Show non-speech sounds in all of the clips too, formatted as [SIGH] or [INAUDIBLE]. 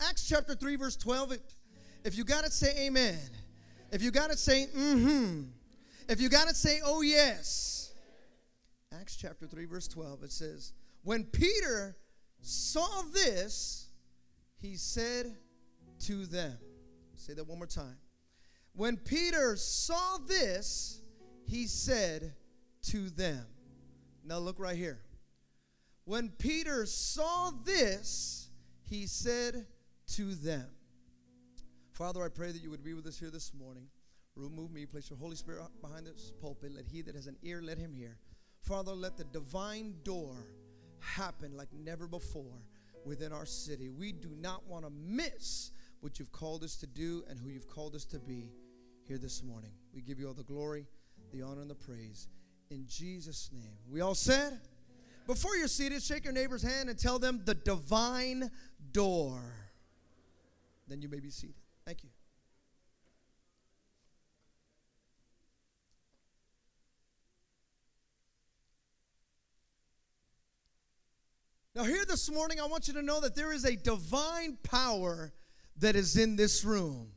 Acts chapter 3, verse 12, if you got it, say amen. If you got it, say mm hmm. If you got it, say oh yes. Acts chapter 3, verse 12, it says, When Peter saw this, he said to them, Say that one more time. When Peter saw this, he said to them. Now look right here. When Peter saw this, he said to them. Father, I pray that you would be with us here this morning. Remove me, place your Holy Spirit behind this pulpit. Let he that has an ear, let him hear. Father, let the divine door happen like never before within our city. We do not want to miss what you've called us to do and who you've called us to be here this morning. We give you all the glory, the honor, and the praise. In Jesus' name. We all said? Before you're seated, shake your neighbor's hand and tell them the divine door. Then you may be seated. Thank you. Now, here this morning, I want you to know that there is a divine power that is in this room.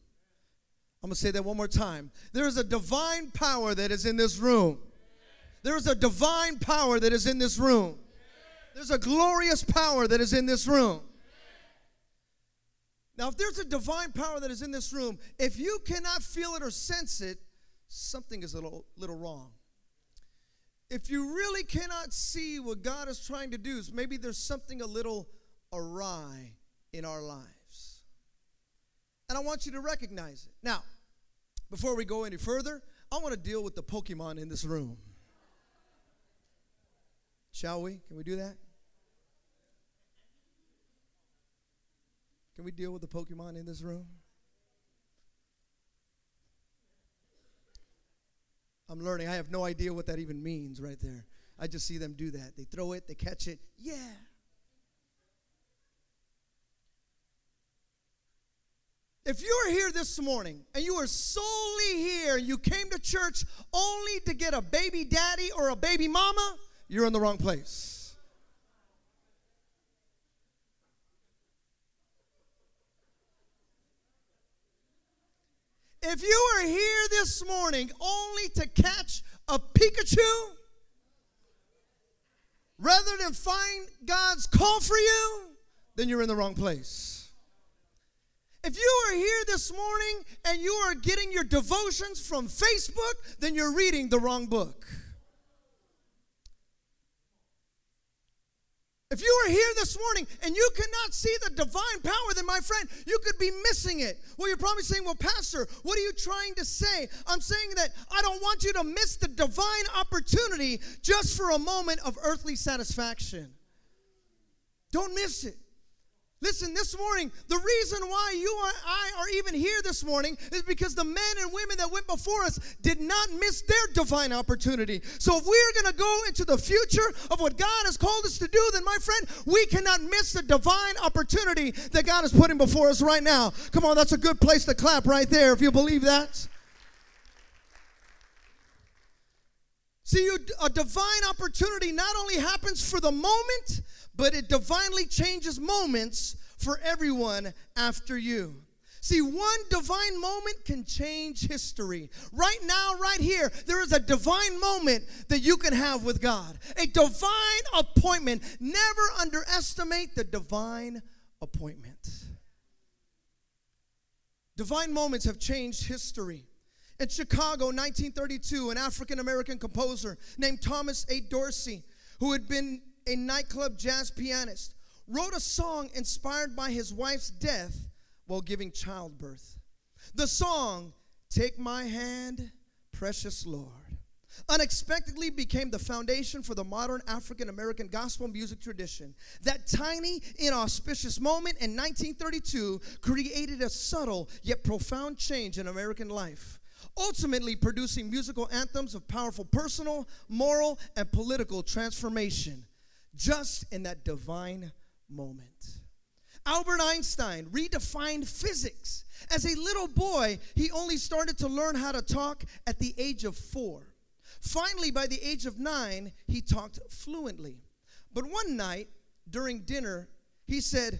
I'm going to say that one more time. There is a divine power that is in this room. There is a divine power that is in this room. There's a glorious power that is in this room. Now, if there's a divine power that is in this room, if you cannot feel it or sense it, something is a little, little wrong. If you really cannot see what God is trying to do, maybe there's something a little awry in our lives. And I want you to recognize it. Now, before we go any further, I want to deal with the Pokemon in this room. Shall we? Can we do that? Can we deal with the Pokemon in this room? I'm learning. I have no idea what that even means right there. I just see them do that. They throw it, they catch it. Yeah. If you're here this morning and you are solely here, you came to church only to get a baby daddy or a baby mama, you're in the wrong place. If you are here this morning only to catch a Pikachu rather than find God's call for you, then you're in the wrong place. If you are here this morning and you are getting your devotions from Facebook, then you're reading the wrong book. If you are here this morning and you cannot see the divine power, then my friend, you could be missing it. Well, you're probably saying, Well, Pastor, what are you trying to say? I'm saying that I don't want you to miss the divine opportunity just for a moment of earthly satisfaction. Don't miss it. Listen, this morning, the reason why you and I are even here this morning is because the men and women that went before us did not miss their divine opportunity. So, if we're going to go into the future of what God has called us to do, then, my friend, we cannot miss the divine opportunity that God is putting before us right now. Come on, that's a good place to clap right there if you believe that. See, a divine opportunity not only happens for the moment, but it divinely changes moments for everyone after you. See, one divine moment can change history. Right now, right here, there is a divine moment that you can have with God. A divine appointment. Never underestimate the divine appointment. Divine moments have changed history. In Chicago, 1932, an African American composer named Thomas A. Dorsey, who had been a nightclub jazz pianist, wrote a song inspired by his wife's death while giving childbirth. The song, Take My Hand, Precious Lord, unexpectedly became the foundation for the modern African American gospel music tradition. That tiny, inauspicious moment in 1932 created a subtle yet profound change in American life ultimately producing musical anthems of powerful personal, moral, and political transformation just in that divine moment. Albert Einstein redefined physics. As a little boy, he only started to learn how to talk at the age of four. Finally, by the age of nine, he talked fluently. But one night during dinner, he said,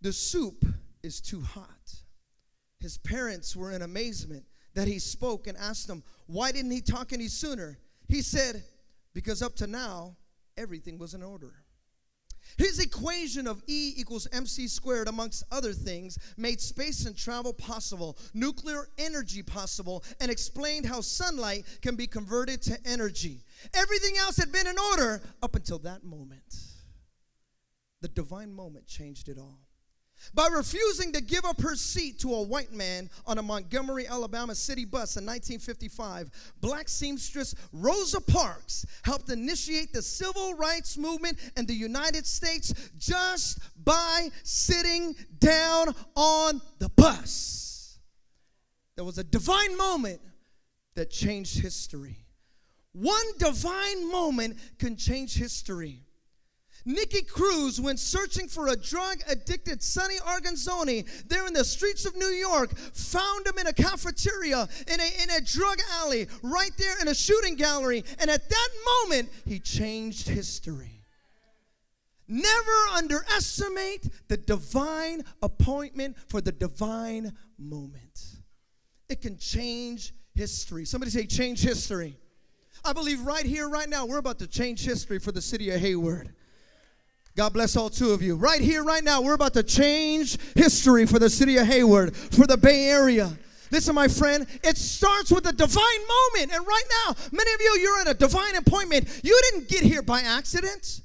The soup is too hot. His parents were in amazement that he spoke and asked them, Why didn't he talk any sooner? He said, Because up to now, everything was in order. His equation of E equals mc squared, amongst other things, made space and travel possible, nuclear energy possible, and explained how sunlight can be converted to energy. Everything else had been in order up until that moment. The divine moment changed it all. By refusing to give up her seat to a white man on a Montgomery, Alabama city bus in 1955, black seamstress Rosa Parks helped initiate the civil rights movement in the United States just by sitting down on the bus. There was a divine moment that changed history. One divine moment can change history. Nicky Cruz, went searching for a drug addicted Sonny Arguinzoni there in the streets of New York, found him in a cafeteria, in a, in a drug alley, right there in a shooting gallery. And at that moment, he changed history. Never underestimate the divine appointment for the divine moment. It can change history. Somebody say, change history. I believe right here, right now, we're about to change history for the city of Hayward. God bless all two of you. Right here, right now, we're about to change history for the city of Hayward, for the Bay Area. Listen, my friend, it starts with a divine moment. And right now, many of you, you're in a divine appointment. You didn't get here by accident.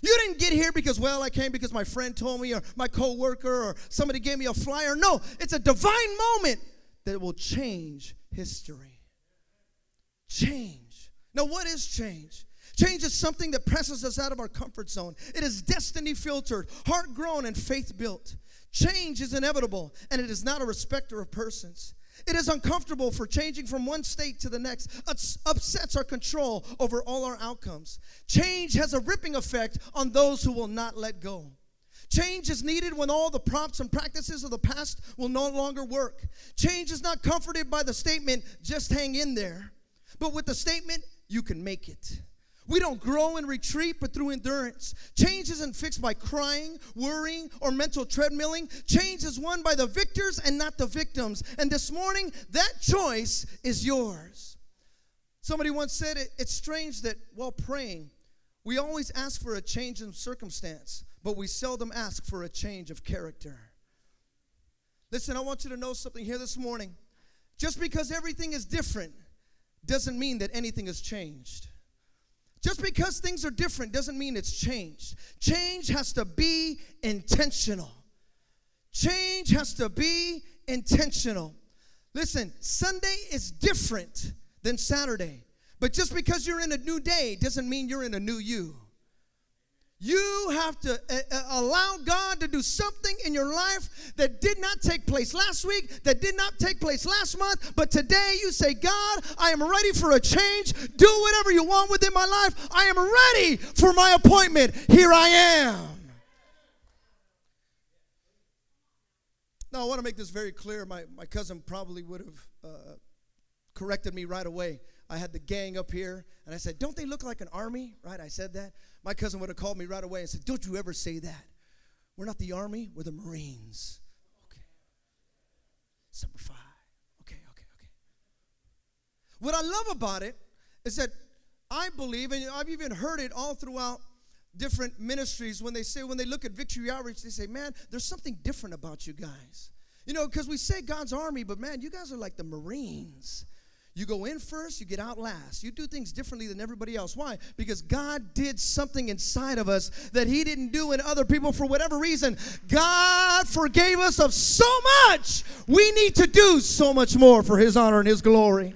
You didn't get here because, well, I came because my friend told me, or my coworker, or somebody gave me a flyer. No, it's a divine moment that will change history. Change. Now, what is change? Change is something that presses us out of our comfort zone. It is destiny filtered, heart grown, and faith built. Change is inevitable, and it is not a respecter of persons. It is uncomfortable for changing from one state to the next. It upsets our control over all our outcomes. Change has a ripping effect on those who will not let go. Change is needed when all the props and practices of the past will no longer work. Change is not comforted by the statement, just hang in there, but with the statement, you can make it. We don't grow and retreat, but through endurance. Change isn't fixed by crying, worrying, or mental treadmilling. Change is won by the victors and not the victims. And this morning, that choice is yours. Somebody once said it, it's strange that while praying, we always ask for a change in circumstance, but we seldom ask for a change of character. Listen, I want you to know something here this morning. Just because everything is different doesn't mean that anything has changed. Just because things are different doesn't mean it's changed. Change has to be intentional. Change has to be intentional. Listen, Sunday is different than Saturday. But just because you're in a new day doesn't mean you're in a new you. You have to uh, allow God to do something in your life that did not take place last week, that did not take place last month, but today you say, God, I am ready for a change. Do whatever you want within my life. I am ready for my appointment. Here I am. Now, I want to make this very clear. My, my cousin probably would have uh, corrected me right away. I had the gang up here, and I said, Don't they look like an army? Right? I said that. My cousin would have called me right away and said, Don't you ever say that. We're not the army, we're the Marines. Okay. Number five. Okay, okay, okay. What I love about it is that I believe, and I've even heard it all throughout different ministries when they say, when they look at Victory Outreach, they say, Man, there's something different about you guys. You know, because we say God's army, but man, you guys are like the Marines. You go in first, you get out last. You do things differently than everybody else. Why? Because God did something inside of us that He didn't do in other people for whatever reason. God forgave us of so much. We need to do so much more for His honor and His glory.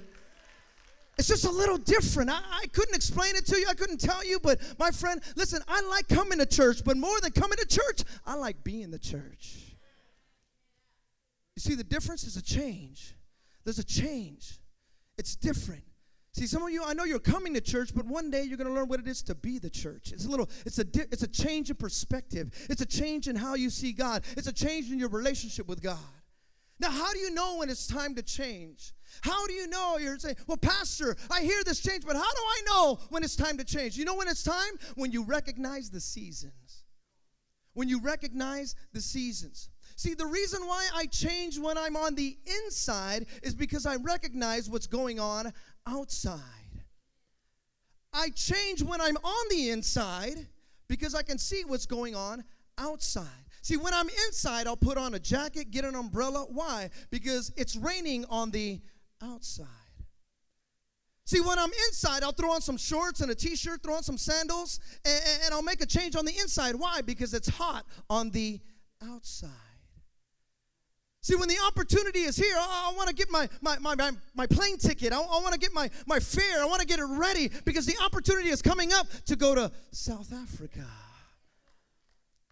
It's just a little different. I, I, couldn't explain it to you. I couldn't tell you. But my friend, listen, I like coming to church, but more than coming to church, I like being the church. You see, the difference is a change. There's a change. It's different. See, some of you, I know you're coming to church, but one day you're going to learn what it is to be the church. It's a little, it's a, it's a change in perspective. It's a change in how you see God. It's a change in your relationship with God. Now, how do you know when it's time to change? How do you know? You're saying, well, Pastor, I hear this change, but how do I know when it's time to change? You know when it's time? When you recognize the seasons. When you recognize the seasons. See, the reason why I change when I'm on the inside is because I recognize what's going on outside. I change when I'm on the inside because I can see what's going on outside. See, when I'm inside, I'll put on a jacket, get an umbrella. Why? Because it's raining on the outside. See, when I'm inside, I'll throw on some shorts and a t shirt, throw on some sandals, and, and, I'll make a change on the inside. Why? Because it's hot on the outside. See, when the opportunity is here, I, I want to get my, my, my, my, my plane ticket. I, I want to get my, my fare. I want to get it ready because the opportunity is coming up to go to South Africa.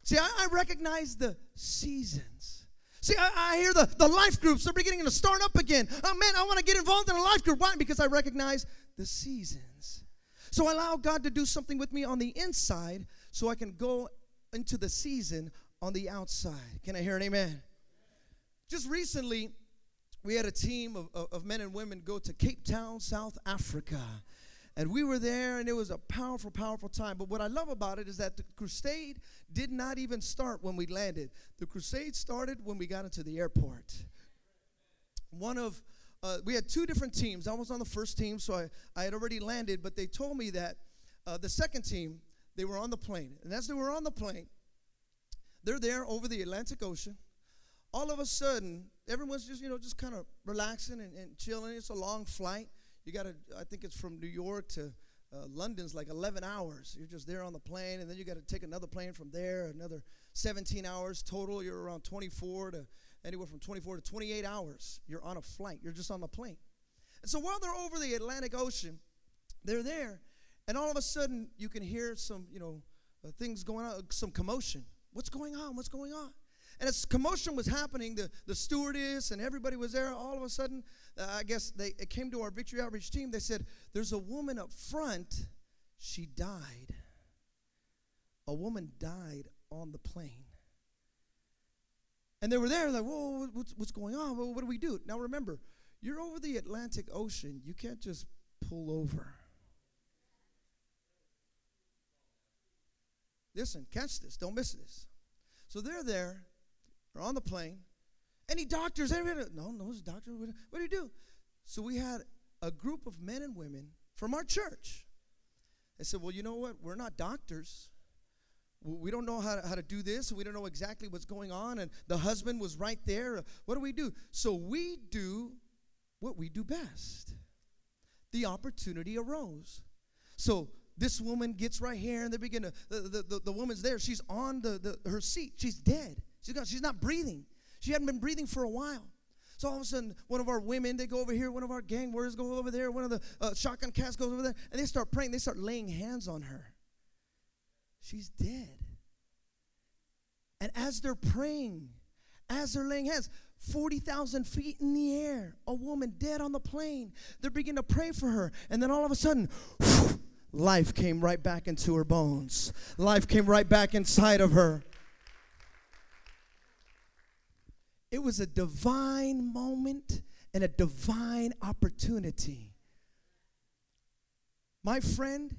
See, I, I recognize the seasons. See, I, I, hear the, the life groups are beginning to start up again. Oh man, I want to get involved in a life group. Why? Because I recognize the seasons. So I allow God to do something with me on the inside so I can go into the season on the outside. Can I hear an amen? Just recently, we had a team of, of, of men and women go to Cape Town, South Africa. And we were there, and it was a powerful, powerful time. But what I love about it is that the crusade did not even start when we landed. The crusade started when we got into the airport. One of uh, we had two different teams. I was on the first team, so I, I had already landed, but they told me that uh, the second team, they were on the plane. And as they were on the plane, they're there over the Atlantic Ocean. All of a sudden, everyone's just, you know, just kind of relaxing and, and chilling. It's a long flight. You got to, I think it's from New York to uh, London's like 11 hours. You're just there on the plane, and then you got to take another plane from there, another 17 hours total. You're around 24 to anywhere from 24 to 28 hours. You're on a flight. You're just on the plane. And so while they're over the Atlantic Ocean, they're there, and all of a sudden you can hear some, you know, uh, things going on, some commotion. What's going on? What's going on? And as commotion was happening, the, the stewardess and everybody was there. All of a sudden, uh, I guess they it came to our victory outreach team. They said, There's a woman up front. She died. A woman died on the plane. And they were there, like, Whoa, what's, what's going on? Well, what do we do? Now remember, you're over the Atlantic Ocean. You can't just pull over. Listen, catch this. Don't miss this. So they're there or on the plane. Any doctors? Anybody? No, no, doctor. What, do you do? So we had a group of men and women from our church. They said, Well, you know what? We're not doctors. We don't know how to, how to do this. We don't know exactly what's going on. And the husband was right there. What do we do? So we do what we do best. The opportunity arose. So this woman gets right here, and they begin to, the, the, the, the woman's there. She's on the, the, her seat. She's dead. She's, got, she's not breathing. She hadn't been breathing for a while. So all of a sudden, one of our women, they go over here, one of our gang warriors go over there, one of the uh, shotgun cats goes over there, and they start praying. They start laying hands on her. She's dead. And as they're praying, as they're laying hands, 40,000 feet in the air, a woman dead on the plane. They're beginning to pray for her. And then all of a sudden, whew, life came right back into her bones. Life came right back inside of her. It was a divine moment and a divine opportunity. My friend,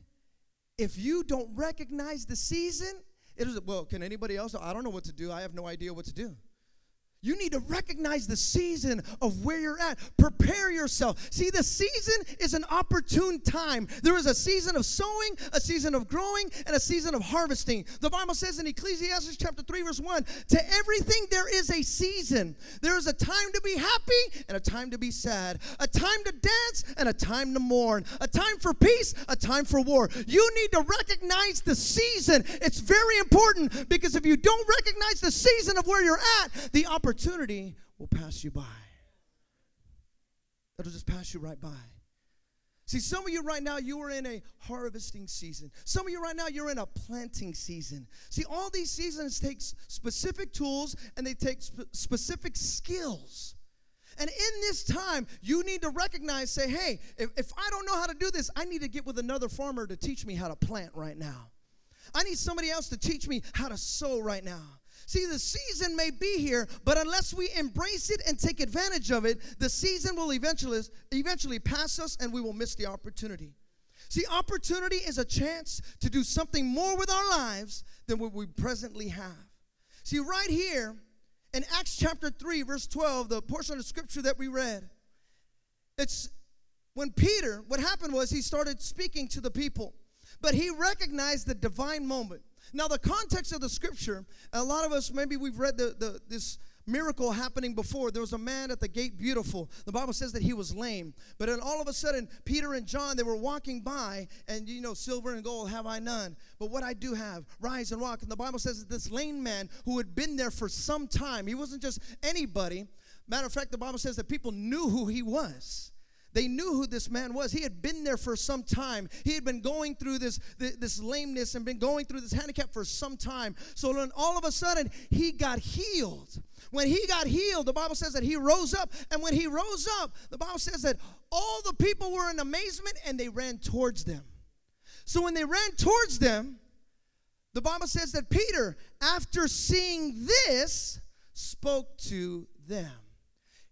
if you don't recognize the season, it is well, can anybody else? I don't know what to do. I have no idea what to do. You need to recognize the season of where you're at. Prepare yourself. See, the season is an opportune time. There is a season of sowing, a season of growing, and a season of harvesting. The Bible says in Ecclesiastes chapter 3, verse 1 to everything there is a season. There is a time to be happy and a time to be sad, a time to dance and a time to mourn, a time for peace, a time for war. You need to recognize the season. It's very important because if you don't recognize the season of where you're at, the opportunity opportunity will pass you by. It'll just pass you right by. See, some of you right now, you are in a harvesting season. Some of you right now, you're in a planting season. See, all these seasons take specific tools and they take sp- specific skills. And in this time, you need to recognize, say, hey, if, if I don't know how to do this, I need to get with another farmer to teach me how to plant right now. I need somebody else to teach me how to sow right now. See, the season may be here, but unless we embrace it and take advantage of it, the season will eventually, eventually pass us and we will miss the opportunity. See, opportunity is a chance to do something more with our lives than what we presently have. See, right here In Acts chapter 3, verse 12, the portion of scripture that we read, it's when Peter, what happened was he started speaking to the people, but he recognized the divine moment. Now, the context of the scripture, a lot of us, maybe we've read the, the this miracle happening before. There was a man at the gate, beautiful. The Bible says that he was lame. But then all of a sudden, Peter and John, they were walking by, and you know, silver and gold have I none. But what I do have, rise and walk. And the Bible says that this lame man who had been there for some time, he wasn't just anybody. Matter of fact, the Bible says that people knew who he was. They knew who this man was. He had been there for some time. He had been going through this, this lameness and been going through this handicap for some time. So then all of a sudden, he got healed. When he got healed, the Bible says that he rose up. And when he rose up, the Bible says that all the people were in amazement and they ran towards them. So when they ran towards them, the Bible says that Peter, after seeing this, spoke to them.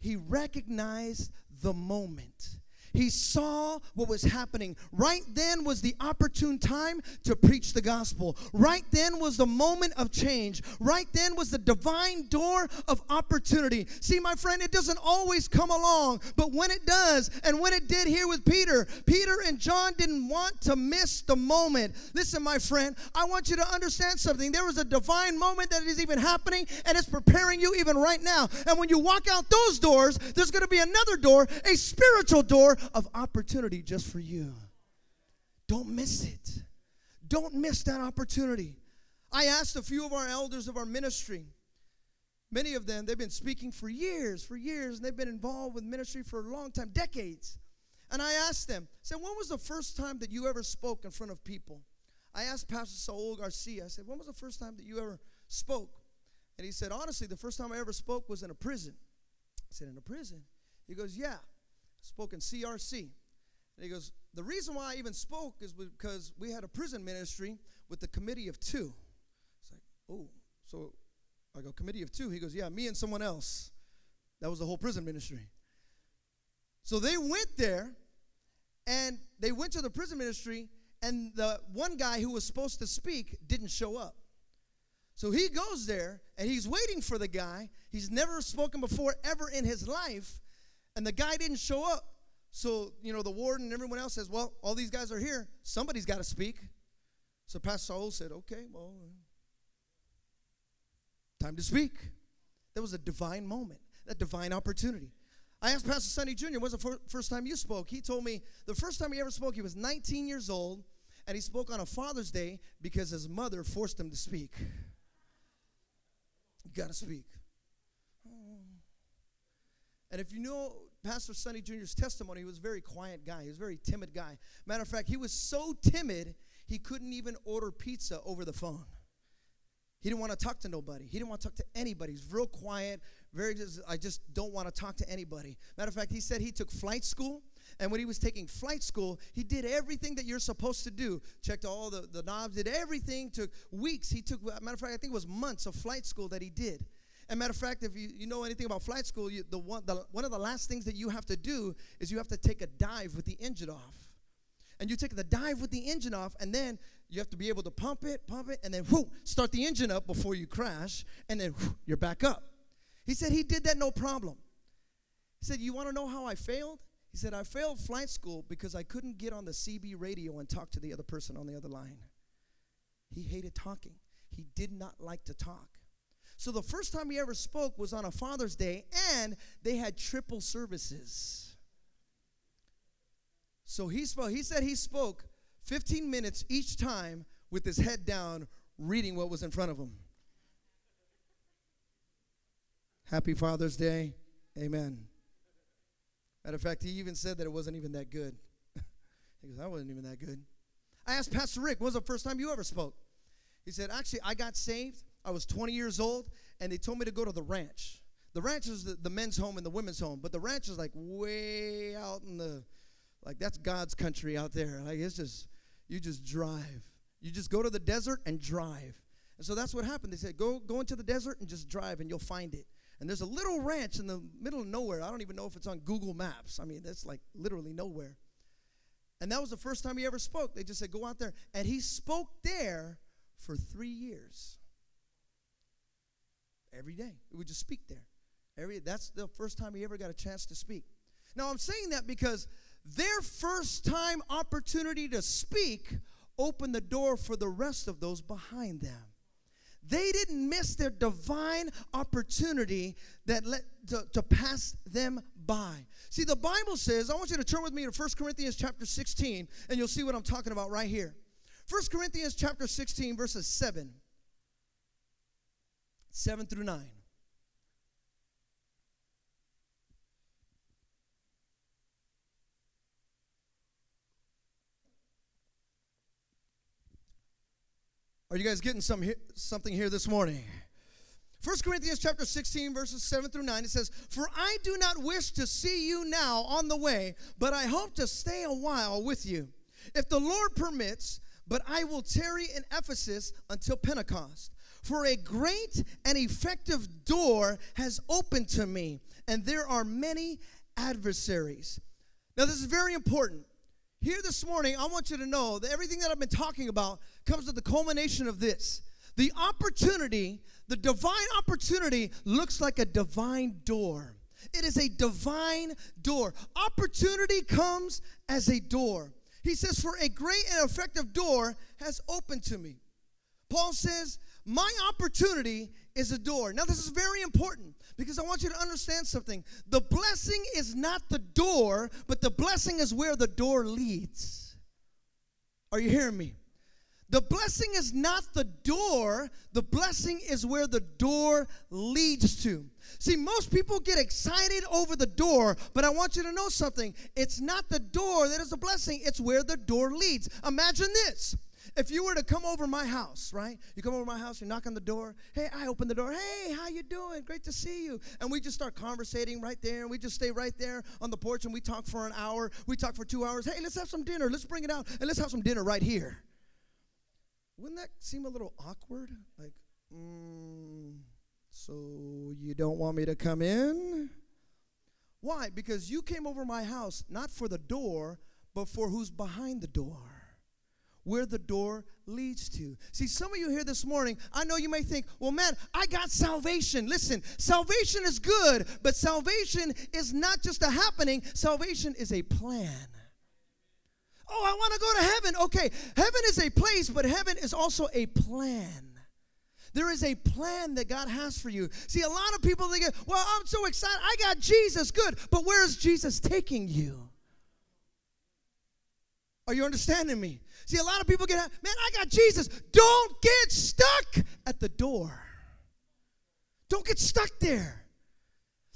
He recognized the moment. He saw what was happening. Right then was the opportune time to preach the gospel. Right then was the moment of change. Right then was the divine door of opportunity. See, my friend, it doesn't always come along, but when it does, and when it did here with Peter, Peter and John didn't want to miss the moment. Listen, my friend, I want you to understand something. There was a divine moment that is even happening, and it's preparing you even right now. And when you walk out those doors, there's going to be another door, a spiritual door of opportunity just for you. Don't miss it. Don't miss that opportunity. I asked a few of our elders of our ministry. Many of them, they've been speaking for years, for years, and they've been involved with ministry for a long time, decades. And I asked them, I said, when was the first time that you ever spoke in front of people? I asked Pastor Saul Garcia, I said, when was the first time that you ever spoke? And he said, honestly, the first time I ever spoke was in a prison. I said, in a prison? He goes, yeah spoke in CRC. And he goes, The reason why I even spoke is because we had a prison ministry with the committee of two. It's like, oh, so I go, committee of two? He goes, Yeah, me and someone else. That was the whole prison ministry. So they went there and they went to the prison ministry, and the one guy who was supposed to speak didn't show up. So he goes there and he's waiting for the guy. He's never spoken before ever in his life and the guy didn't show up. So, you know, the warden and everyone else says, well, all these guys are here. Somebody's got to speak. So Pastor Saul said, okay, well, time to speak. There was a divine moment, a divine opportunity. I asked Pastor Sonny Jr., when's the first time you spoke? He told me the first time he ever spoke, he was 19 years old, and he spoke on a Father's Day because his mother forced him to speak. You got to speak. And if you know Pastor Sonny Jr.'s testimony, he was a very quiet guy. He was a very timid guy. Matter of fact, he was so timid, he couldn't even order pizza over the phone. He didn't want to talk to nobody. He didn't want to talk to anybody. He's real quiet, very just, I just don't want to talk to anybody. Matter of fact, he said he took flight school. And when he was taking flight school, he did everything that you're supposed to do. Checked all the, the knobs, did everything. Took weeks. He took, matter of fact, I think it was months of flight school that he did. And matter of fact, if you, you know anything about flight school, you, the one, the, one of the last things that you have to do is you have to take a dive with the engine off. And you take the dive with the engine off, and then you have to be able to pump it, pump it, and then whoo, start the engine up before you crash, and then whoo, you're back up. He said he did that no problem. He said, You want to know how I failed? He said, I failed flight school because I couldn't get on the CB radio and talk to the other person on the other line. He hated talking, he did not like to talk. So the first time he ever spoke was on a Father's Day, and they had triple services. So he spoke, he said he spoke 15 minutes each time with his head down, reading what was in front of him. Happy Father's Day. Amen. Matter of fact, he even said that it wasn't even that good. [LAUGHS] he goes, That wasn't even that good. I asked Pastor Rick, when was the first time you ever spoke? He said, Actually, I got saved I was 20 years old, and they told me to go to the ranch. The ranch is the, the men's home and the women's home, but the ranch is like way out in the, like that's God's country out there. Like it's just, you just drive. You just go to the desert and drive. And so that's what happened. They said, go, go into the desert and just drive, and you'll find it. And there's a little ranch in the middle of nowhere. I don't even know if it's on Google Maps. I mean, that's like literally nowhere. And that was the first time he ever spoke. They just said, go out there. And he spoke there for three years. Every day. He would just speak there. Every that's the first time he ever got a chance to speak. Now I'm saying that because their first time opportunity to speak opened the door for the rest of those behind them. They didn't miss their divine opportunity that let to, to pass them by. See, the Bible says, I want you to turn with me to 1 Corinthians chapter 16, and you'll see what I'm talking about right here. 1 Corinthians chapter 16, verses 7. 7 through 9. Are you guys getting some something here this morning? 1 Corinthians chapter 16 verses 7 through 9 it says, "For I do not wish to see you now on the way, but I hope to stay a while with you, if the Lord permits, but I will tarry in Ephesus until Pentecost." For a great and effective door has opened to me, and there are many adversaries. Now, this is very important. Here this morning, I want you to know that everything that I've been talking about comes to the culmination of this. The opportunity, the divine opportunity, looks like a divine door. It is a divine door. Opportunity comes as a door. He says, For a great and effective door has opened to me. Paul says, My opportunity is a door. Now, this is very important because I want you to understand something. The blessing is not the door, but the blessing is where the door leads. Are you hearing me? The blessing is not the door, the blessing is where the door leads to. See, most people get excited over the door, but I want you to know something. It's not the door that is a blessing, it's where the door leads. Imagine this if you were to come over my house, right? You come over my house, you knock on the door. Hey, I open the door. Hey, how you doing? Great to see you. And we just start conversating right there. And we just stay right there on the porch and we talk for an hour. We talk for two hours. Hey, let's have some dinner. Let's bring it out and let's have some dinner right here. Wouldn't that seem a little awkward? Like, mm, so you don't want me to come in? Why? Because you came over my house not for the door, but for who's behind the door where the door leads to. See, some of you here this morning, I know you may think, well, man, I got salvation. Listen, salvation is good, but salvation is not just a happening, salvation is a plan. Oh, I want to go to heaven. Okay, heaven is a place, but heaven is also a plan. There is a plan that God has for you. See, a lot of people think, well, I'm so excited. I got Jesus. Good. But where is Jesus taking you? Are you understanding me? See, a lot of people get, man, I got Jesus. Don't get stuck at the door. Don't get stuck there.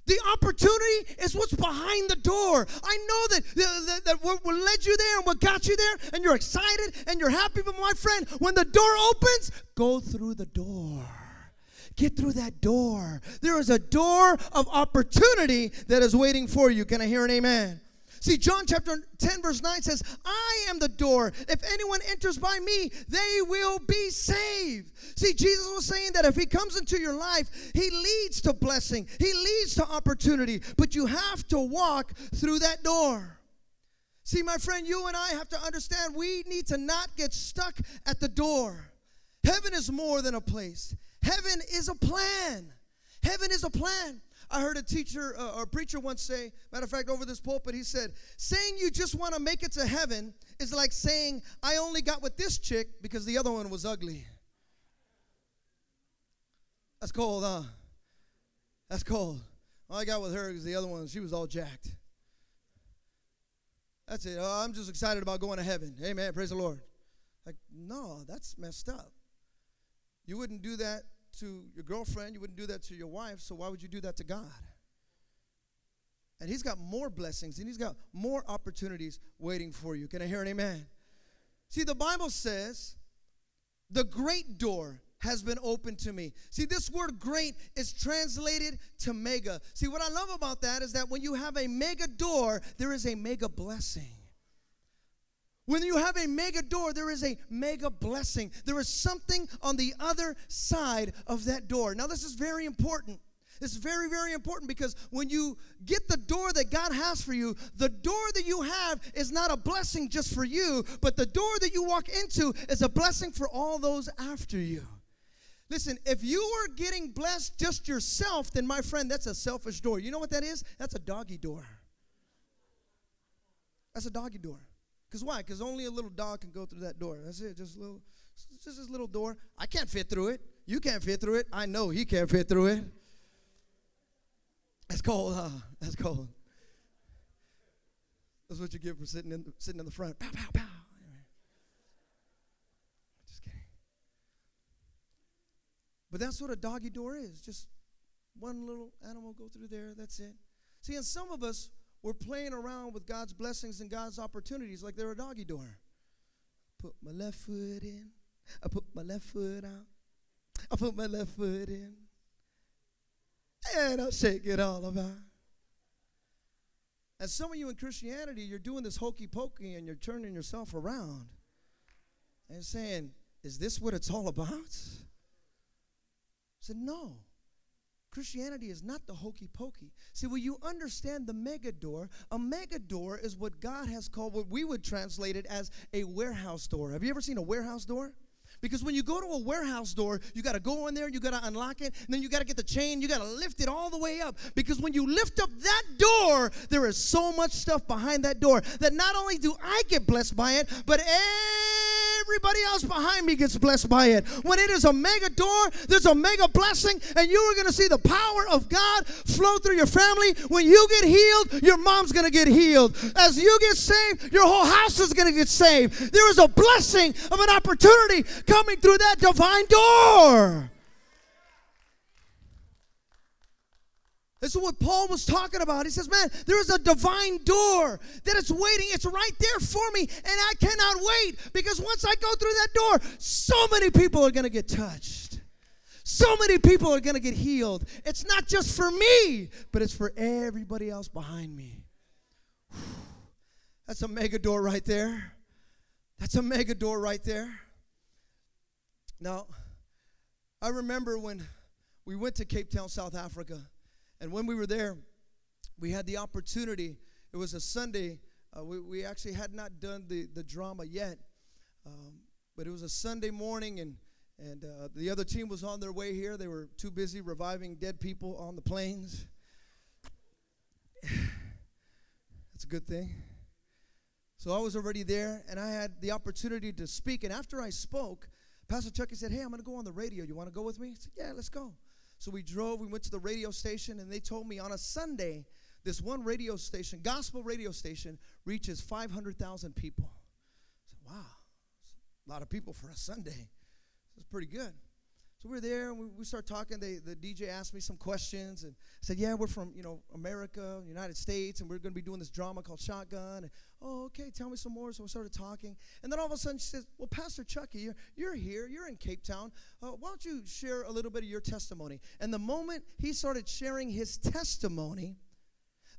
The opportunity is what's behind the door. I know that, that, that what, what led you there and what got you there, and you're excited and you're happy. But my friend, when the door opens, go through the door. Get through that door. There is a door of opportunity that is waiting for you. Can I hear an amen? See, John chapter 10, verse 9 says, I am the door. If anyone enters by me, they will be saved. See, Jesus was saying that if he comes into your life, he leads to blessing, he leads to opportunity, but you have to walk through that door. See, my friend, you and I have to understand we need to not get stuck at the door. Heaven is more than a place, heaven is a plan. Heaven is a plan. I heard a teacher uh, or preacher once say, matter of fact, over this pulpit, he said, saying you just want to make it to heaven is like saying, I only got with this chick because the other one was ugly. That's cold, huh? That's cold. All I got with her is the other one, she was all jacked. That's it. Oh, I'm just excited about going to heaven. Amen. Praise the Lord. Like, no, that's messed up. You wouldn't do that to your girlfriend, you wouldn't do that to your wife, so why would you do that to God? And He's got more blessings and He's got more opportunities waiting for you. Can I hear an amen? See, the Bible says, the great door has been opened to me. See, this word great is translated to mega. See, what I love about that is that when you have a mega door, there is a mega blessing. When you have a mega door, there is a mega blessing. There is something on the other side of that door. Now, this is very important. It's very, very important because when you get the door that God has for you, the door that you have is not a blessing just for you, but the door that you walk into is a blessing for all those after you. Listen, if you are getting blessed just yourself, then my friend, that's a selfish door. You know what that is? That's a doggy door. That's a doggy door. Because why? Because only a little dog can go through that door. That's it. Just a little, just this little door. I can't fit through it. You can't fit through it. I know he can't fit through it. That's cold, huh? That's cold. That's what you get for sitting in sitting in the front. Pow, pow, pow. Just kidding. But that's what a doggy door is. Just one little animal go through there. That's it. See, and some of us we're playing around with God's blessings and God's opportunities like they're a doggy door. Put my left foot in. I put my left foot out. I put my left foot in. And I'll shake it all about. And some of you in Christianity, you're doing this hokey pokey and you're turning yourself around and saying, Is this what it's all about? I said, No. Christianity is not the hokey pokey. See, when you understand the mega door, a mega door is what God has called, what we would translate it as a warehouse door. Have you ever seen a warehouse door? Because when you go to a warehouse door, you got to go in there, you got to unlock it, and then you got to get the chain, you got to lift it all the way up. Because when you lift up that door, there is so much stuff behind that door that not only do I get blessed by it, but everybody else behind me gets blessed by it. When it is a mega door, there's a mega blessing, and you are going to see the power of God flow through your family. When you get healed, your mom's going to get healed. As you get saved, your whole house is going to get saved. There is a blessing of an opportunity coming through that divine door. This is what Paul was talking about. He says, Man, there is a divine door that is waiting. It's right there for me, and I cannot wait because once I go through that door, so many people are going to get touched. So many people are going to get healed. It's not just for me, but it's for everybody else behind me. That's a mega door right there. That's a mega door right there. Now, I remember when we went to Cape Town, South Africa and when we were there, we had the opportunity. It was a Sunday. Uh, we, we actually had not done the, the drama yet. Um, but it was a Sunday morning, and, and uh, the other team was on their way here. They were too busy reviving dead people on the planes. [SIGHS] That's a good thing. So I was already there, and I had the opportunity to speak. And after I spoke, Pastor Chucky said, Hey, I'm going to go on the radio. You want to go with me? I said, Yeah, let's go. So we drove, we went to the radio station, and they told me on a Sunday, this one radio station, gospel radio station, reaches 500,000 people. I said, wow, a lot of people for a Sunday. It's pretty good. So we're there and we, we start talking. They, the DJ asked me some questions and said, "Yeah, we're from you know America, United States, and we're going to be doing this drama called Shotgun." And, oh, okay, tell me some more. So we started talking, and then all of a sudden she says, "Well, Pastor Chucky, you're, you're here. You're in Cape Town. Uh, why don't you share a little bit of your testimony?" And the moment he started sharing his testimony,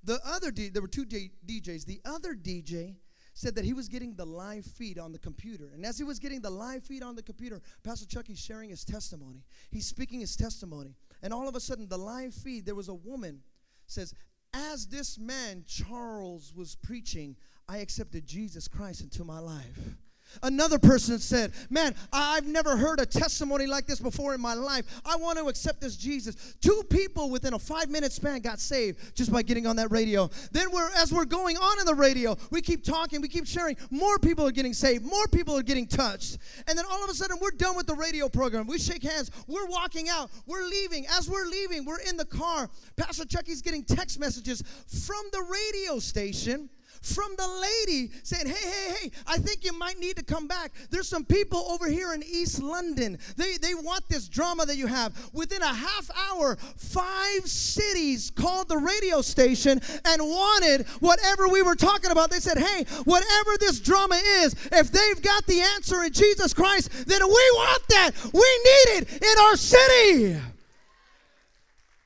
the other D, there were two D, DJs. The other DJ said that he was getting the live feed on the computer. And as he was getting the live feed on the computer, Pastor Chucky's sharing his testimony. He's speaking his testimony. And all of a sudden, the live feed, there was a woman says, As this man, Charles, was preaching, I accepted Jesus Christ into my life. Another person said, Man, I've never heard a testimony like this before in my life. I want to accept this Jesus. Two people within a five minute span got saved just by getting on that radio. Then we're as we're going on in the radio, we keep talking, we keep sharing. More people are getting saved, more people are getting touched. And then all of a sudden we're done with the radio program. We shake hands, we're walking out, we're leaving. As we're leaving, we're in the car. Pastor Chucky's getting text messages from the radio station from the lady saying, Hey, hey, hey, I think you might need to come back. There's some people over here in East London. They, they want this drama that you have. Within a half hour, five cities called the radio station and wanted whatever we were talking about. They said, Hey, whatever this drama is, if they've got the answer in Jesus Christ, then we want that. We need it in our city.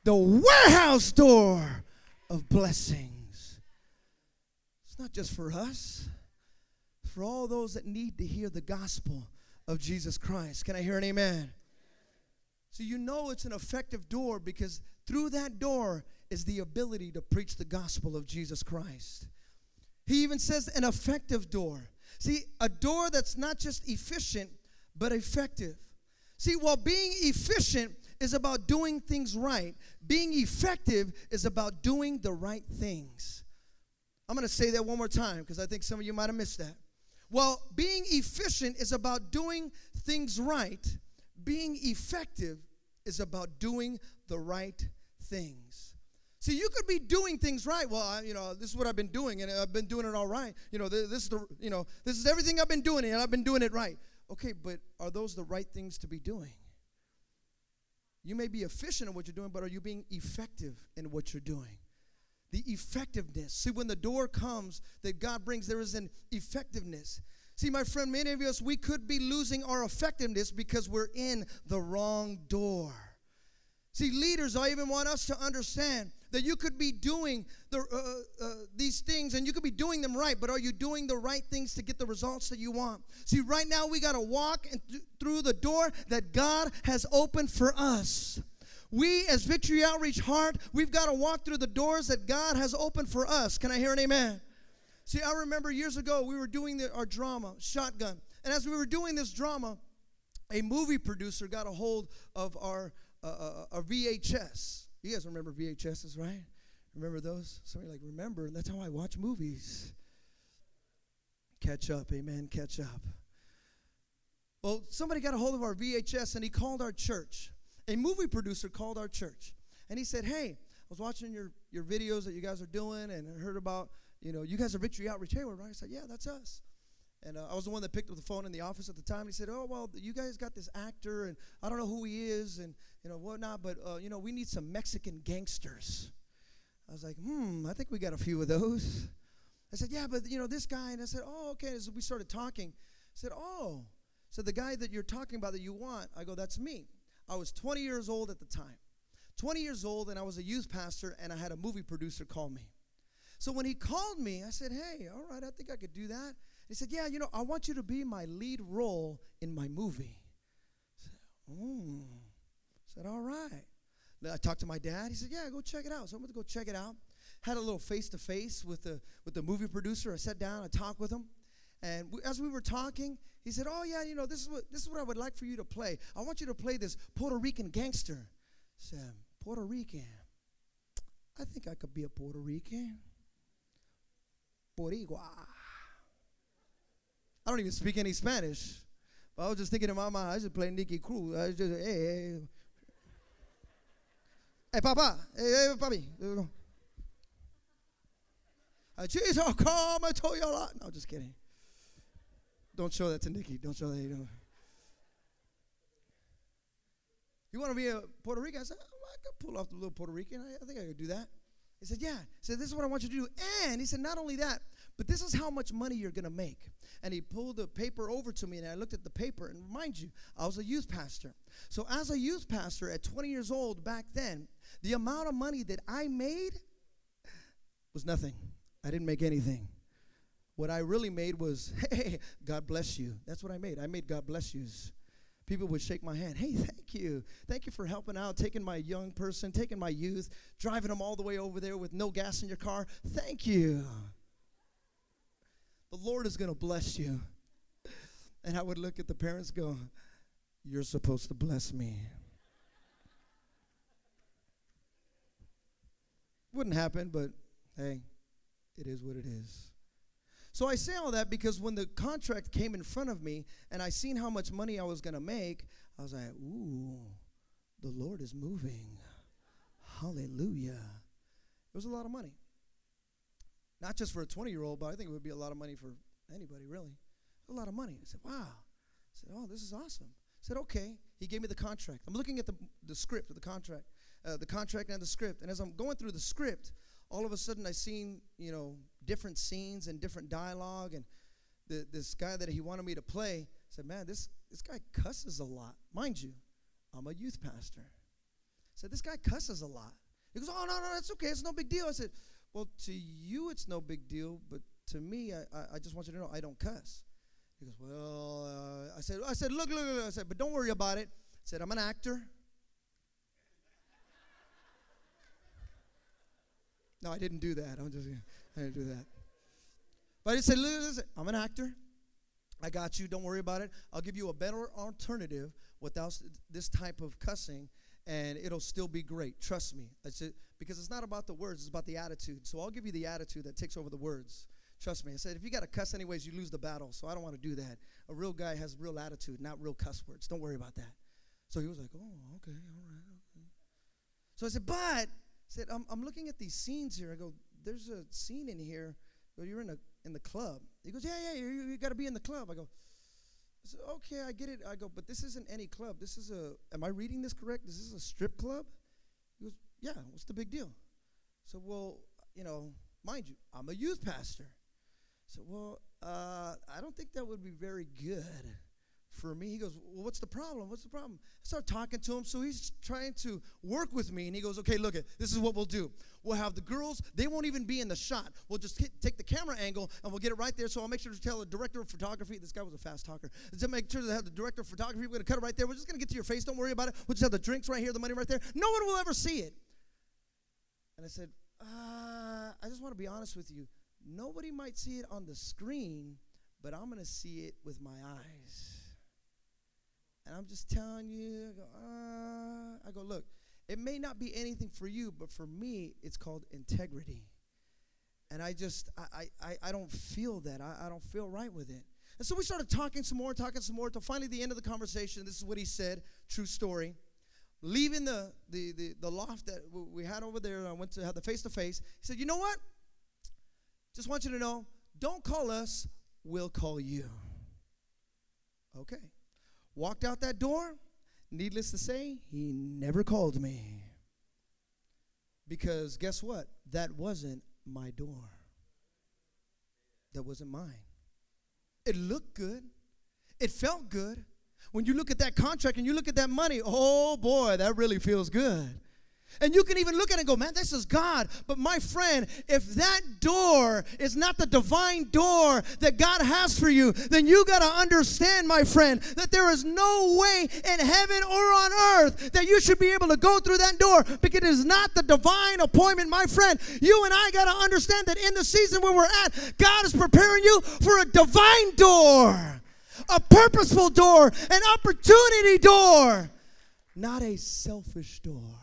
The warehouse door of blessing not just for us, for all those that need to hear the gospel of Jesus Christ. Can I hear an amen? So you know it's an effective door because through that door is the ability to preach the gospel of Jesus Christ. He even says an effective door. See, a door that's not just efficient, but effective. See, while being efficient is about doing things right, being effective is about doing the right things. I'm going to say that one more time because I think some of you might have missed that. Well, being efficient is about doing things right, being effective is about doing the right things. See, you could be doing things right. Well, I, you know, this is what I've been doing, and I've been doing it all right. You know, this, is the, you know, this is everything I've been doing, and I've been doing it right. Okay, but are those the right things to be doing? You may be efficient in what you're doing, but are you being effective in what you're doing? The effectiveness. See, when the door comes that God brings, there is an effectiveness. See, my friend, many of us, we could be losing our effectiveness because we're in the wrong door. See, leaders, I even want us to understand that you could be doing the, uh, uh, these things and you could be doing them right, but are you doing the right things to get the results that you want? See, right now we got to walk th- through the door that God has opened for us. We, as Victory Outreach Hayward, we've got to walk through the doors that God has opened for us. Can I hear an amen? See, I remember years ago we were doing the, our drama, Shotgun. And as we were doing this drama, a movie producer got a hold of our, uh, uh, our VHS. You guys remember VHSs, right? Remember those? Somebody like, remember, that's how I watch movies. Catch up, amen, catch up. Well, somebody got a hold of our VHS and he called our church. A movie producer called our church. And he said, Hey, I was watching your, your videos that you guys are doing and I heard about you know, you guys are Victory Outreach Hayward, right? I said, yeah, that's us. And uh, I was the one that picked up the phone in the office at the time. And He said, oh, well, you guys got this actor, and I don't know who he is, and, you know, whatnot, but, uh, you know, we need some Mexican gangsters. I was like, hmm, I think we got a few of those. I said, yeah, but, you know, this guy, and I said, oh, okay. So we started talking. I said, oh, so the guy that you're talking about that you want, I go, that's me. I was 20 years old at the time. 20 years old, and I was a youth pastor, and I had a movie producer call me. So when he called me, I said, Hey, all right, I think I could do that. He said, Yeah, you know, I want you to be my lead role in my movie. I said, mm. I said, All right. I talked to my dad. He said, Yeah, go check it out. So I'm going to go check it out. Had a little face to face with the with the movie producer. I sat down, I talked with him. And as we were talking, he said, "Oh yeah, you know this is what this is what I would like for you to play. I want you to play this Puerto Rican gangster." I said, "Puerto Rican? I think I could be a Puerto Rican." Boricua. I don't even speak any Spanish. But I was just thinking in my mind, I should play Nicky Cruz. I just, hey, hey, hey, papa, hey, hey, papi. Jesus, come, told you a lot. No, just kidding. Don't show that to Nicky. Don't show that. You, know. you want to be a Puerto Rican? I said, oh, I could pull off the little Puerto Rican. I, I think I could do that. He said, Yeah. He said, This is what I want you to do. And he said, Not only that, but this is how much money you're going to make. And he pulled the paper over to me, and I looked at the paper. And mind you, I was a youth pastor. So, as a youth pastor at 20 years old back then, the amount of money that I made was nothing. I didn't make anything. What I really made was, [LAUGHS] hey, God bless you. That's what I made. I made God bless yous people would shake my hand. Hey, thank you. Thank you for helping out, taking my young person, taking my youth, driving them all the way over there with no gas in your car. Thank you. The Lord is going to bless you. And I would look at the parents go, You're supposed to bless me. Wouldn't happen, but hey, it is what it is. So I say all that because when the contract came in front of me and I seen how much money I was going to make, I was like, ooh, the Lord is moving. Hallelujah. It was a lot of money. Not just for a 20 year old, but I think it would be a lot of money for anybody, really. A lot of money. I said, wow. I said, oh, this is awesome. I said, okay. He gave me the contract. I'm looking at the, the script of the contract, uh, the contract and the script. And as I'm going through the script, all of a sudden I seen, you know, different scenes and different dialogue. And the, this guy that he wanted me to play said, Man, this, this guy cusses a lot. Mind you, I'm a youth pastor. Said, This guy cusses a lot. He goes, Oh, no, no, that's okay. It's no big deal. I said, Well, to you, it's no big deal, but to me, I, I, I just want you to know I don't cuss. He goes, Well, uh, I said, I said, look, look, look. I said, but don't worry about it. I said, I'm an actor. No, I didn't do that. I'm just I didn't do that. But I said, listen, I'm an actor. I got you. Don't worry about it. I'll give you a better alternative without this type of cussing, and it'll still be great. Trust me. That's it. Because it's not about the words, it's about the attitude. So I'll give you the attitude that takes over the words. Trust me. I said, if you got to cuss anyways, you lose the battle. So I don't want to do that. A real guy has real attitude, not real cuss words. Don't worry about that. So he was like, oh, okay, all right, okay. So I said, but, I said, I'm, I'm looking at these scenes here. I go, there's a scene in here where you're in, a, in the club. He goes, yeah, yeah, you, you got to be in the club. I go, I said, okay, I get it. I go, but this isn't any club. This is a, am I reading this correct? This is a strip club? He goes, yeah, what's the big deal? So, well, you know, mind you, I'm a youth pastor. So, well, uh, I don't think that would be very good for me. He goes, Well, what's the problem? What's the problem? I start talking to him. So he's trying to work with me. And he goes, Okay, look, it. this is what we'll do. We'll have the girls, they won't even be in the shot. We'll just hit, take the camera angle and we'll get it right there. So I'll make sure to tell the director of photography, this guy was a fast talker, to make sure to have the director of photography. We're going to cut it right there. We're just going to get to your face. Don't worry about it. We'll just have the drinks right here, the money right there. No one will ever see it. And I said, uh, I just want to be honest with you. Nobody might see it on the screen, but I'm going to see it with my eyes. And I'm just telling you, I go, uh, I go, look, it may not be anything for you, but for me, it's called integrity. And I just, I, I, I don't feel that. I, I don't feel right with it. And so we started talking some more, talking some more, till finally the end of the conversation. This is what he said, true story. Leaving the, the, the, the loft that we had over there, I went to have the face to face. He said, You know what? Just want you to know, don't call us, we'll call you. Okay. Walked out that door. Needless to say, he never called me. Because guess what? That wasn't my door. That wasn't mine. It looked good. It felt good. When you look at that contract and you look at that money, oh boy, that really feels good. And you can even look at it and go, man, this is God. But my friend, if that door is not the divine door that God has for you, then you got to understand, my friend, that there is no way in heaven or on earth that you should be able to go through that door because it is not the divine appointment, my friend. You and I got to understand that in the season where we're at, God is preparing you for a divine door, a purposeful door, an opportunity door, not a selfish door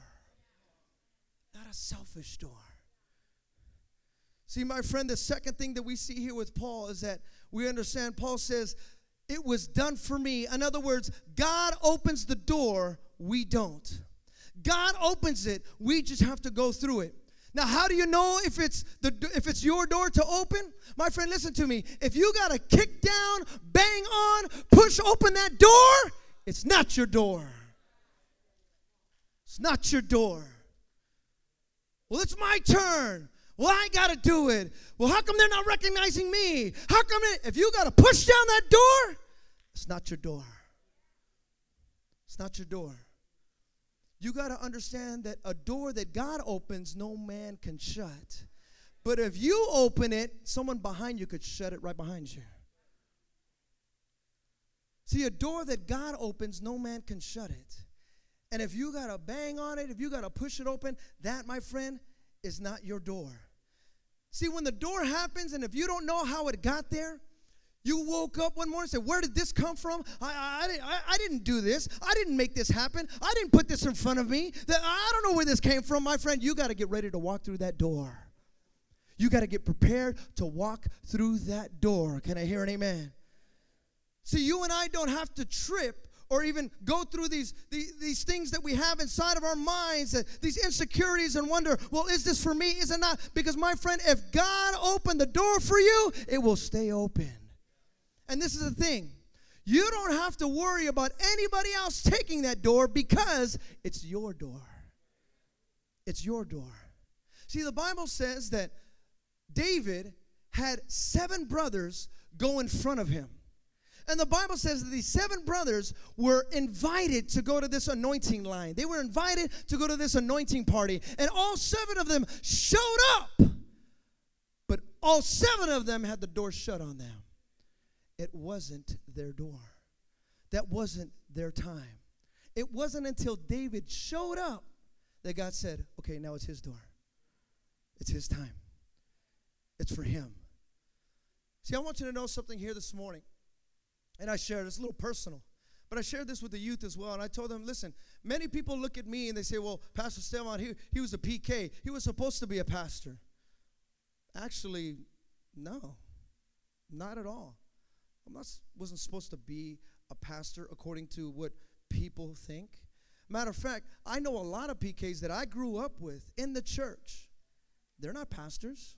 selfish door. See, my friend, the second thing that we see here with Paul is that we understand Paul says, It was done for me. In other words, God opens the door, we don't. God opens it, we just have to go through it. Now, how do you know if it's the if it's your door to open? My friend, listen to me. If you got to kick down, bang on, push open that door, it's not your door. It's not your door. Well, it's my turn. Well, I got to do it. Well, how come they're not recognizing me? How come it, if you got to push down that door, it's not your door. It's not your door. You got to understand that a door that God opens, no man can shut. But if you open it, someone behind you could shut it right behind you. See, a door that God opens, no man can shut it. And if you got to bang on it, if you got to push it open, that, my friend, is not your door. See, when the door happens, and if you don't know how it got there, you woke up one morning and said, Where did this come from? I, I, I, I, didn't do this. I didn't make this happen. I didn't put this in front of me. I don't know where this came from, my friend. You got to get ready to walk through that door. You got to get prepared to walk through that door. Can I hear an amen? See, you and I don't have to trip or even go through these, these, these things that we have inside of our minds, these insecurities, and wonder, well, is this for me? Is it not? Because, my friend, if God opened the door for you, it will stay open. And this is the thing you don't have to worry about anybody else taking that door because it's your door. It's your door. See, the Bible says that David had seven brothers go in front of him. And the Bible says that these seven brothers were invited to go to this anointing line. They were invited to go to this anointing party. And all seven of them showed up. But all seven of them had the door shut on them. It wasn't their door, that wasn't their time. It wasn't until David showed up that God said, okay, now it's his door. It's his time. It's for him. See, I want you to know something here this morning. And I shared, it's a little personal. But I shared this with the youth as well, and I told them, listen, many people look at me and they say, well, Pastor Stefan, he, he was a PK. He was supposed to be a pastor. Actually, no, not at all. I not wasn't supposed to be a pastor according to what people think. Matter of fact, I know a lot of PKs that I grew up with in the church. They're not pastors.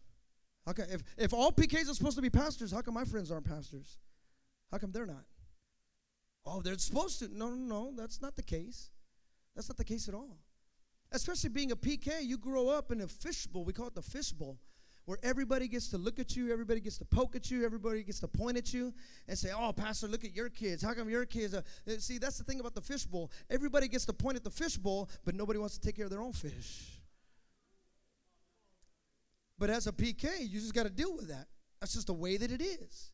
Okay, if, if all PKs are supposed to be pastors, how come my friends aren't pastors? How come they're not? Oh, they're supposed to. No, no, no, that's not the case. That's not the case at all. Especially being a PK, you grow up in a fishbowl. We call it the fishbowl where everybody gets to look at you, everybody gets to poke at you, everybody gets to point at you and say, Oh, Pastor, look at your kids. How come your kids are. Uh, see, that's the thing about the fishbowl. Everybody gets to point at the fishbowl, but nobody wants to take care of their own fish. But as a PK, you just got to deal with that. That's just the way that it is.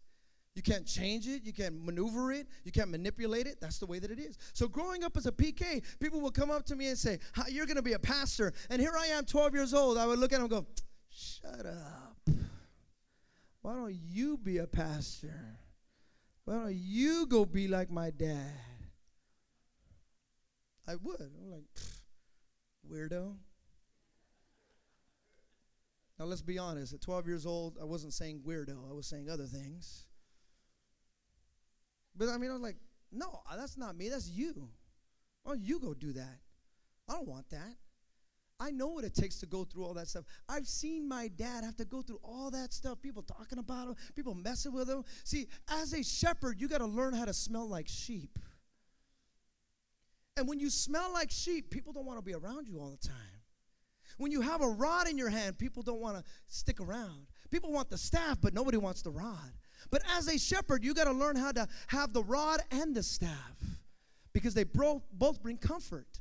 You can't change it. You can't maneuver it. You can't manipulate it. That's the way that it is. So, growing up as a PK, people will come up to me and say, You're going to be a pastor. And here I am, 12 years old. I would look at them and go, Shut up. Why don't you be a pastor? Why don't you go be like my dad? I would. I'm like, weirdo. Now, let's be honest. At 12 years old, I wasn't saying weirdo, I was saying other things. But I mean, I was like, no, that's not me. That's you. Don't you go do that? I don't want that. I know what it takes to go through all that stuff. I've seen my dad have to go through all that stuff. People talking about him, people messing with him. See, as a shepherd, you got to learn how to smell like sheep. And when you smell like sheep, people don't want to be around you all the time. When you have a rod in your hand, people don't want to stick around. People want the staff, but nobody wants the rod. But as a shepherd, you got to learn how to have the rod and the staff because they both bring comfort.